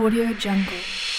Audio Jungle.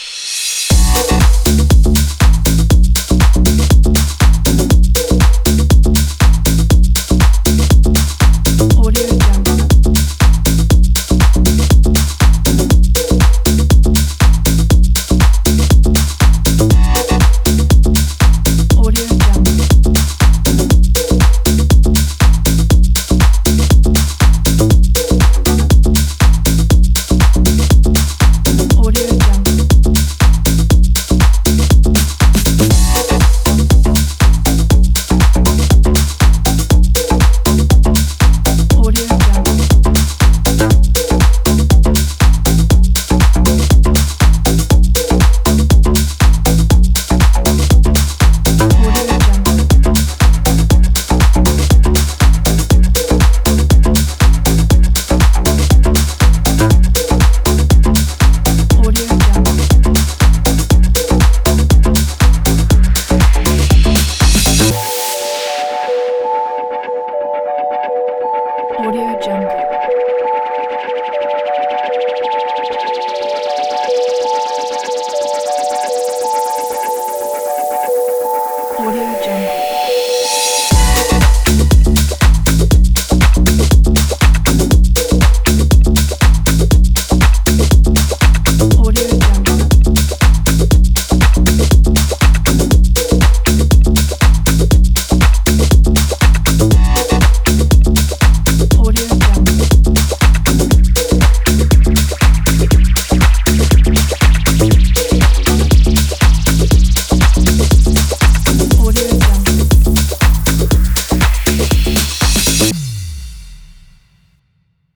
Audio Jungle.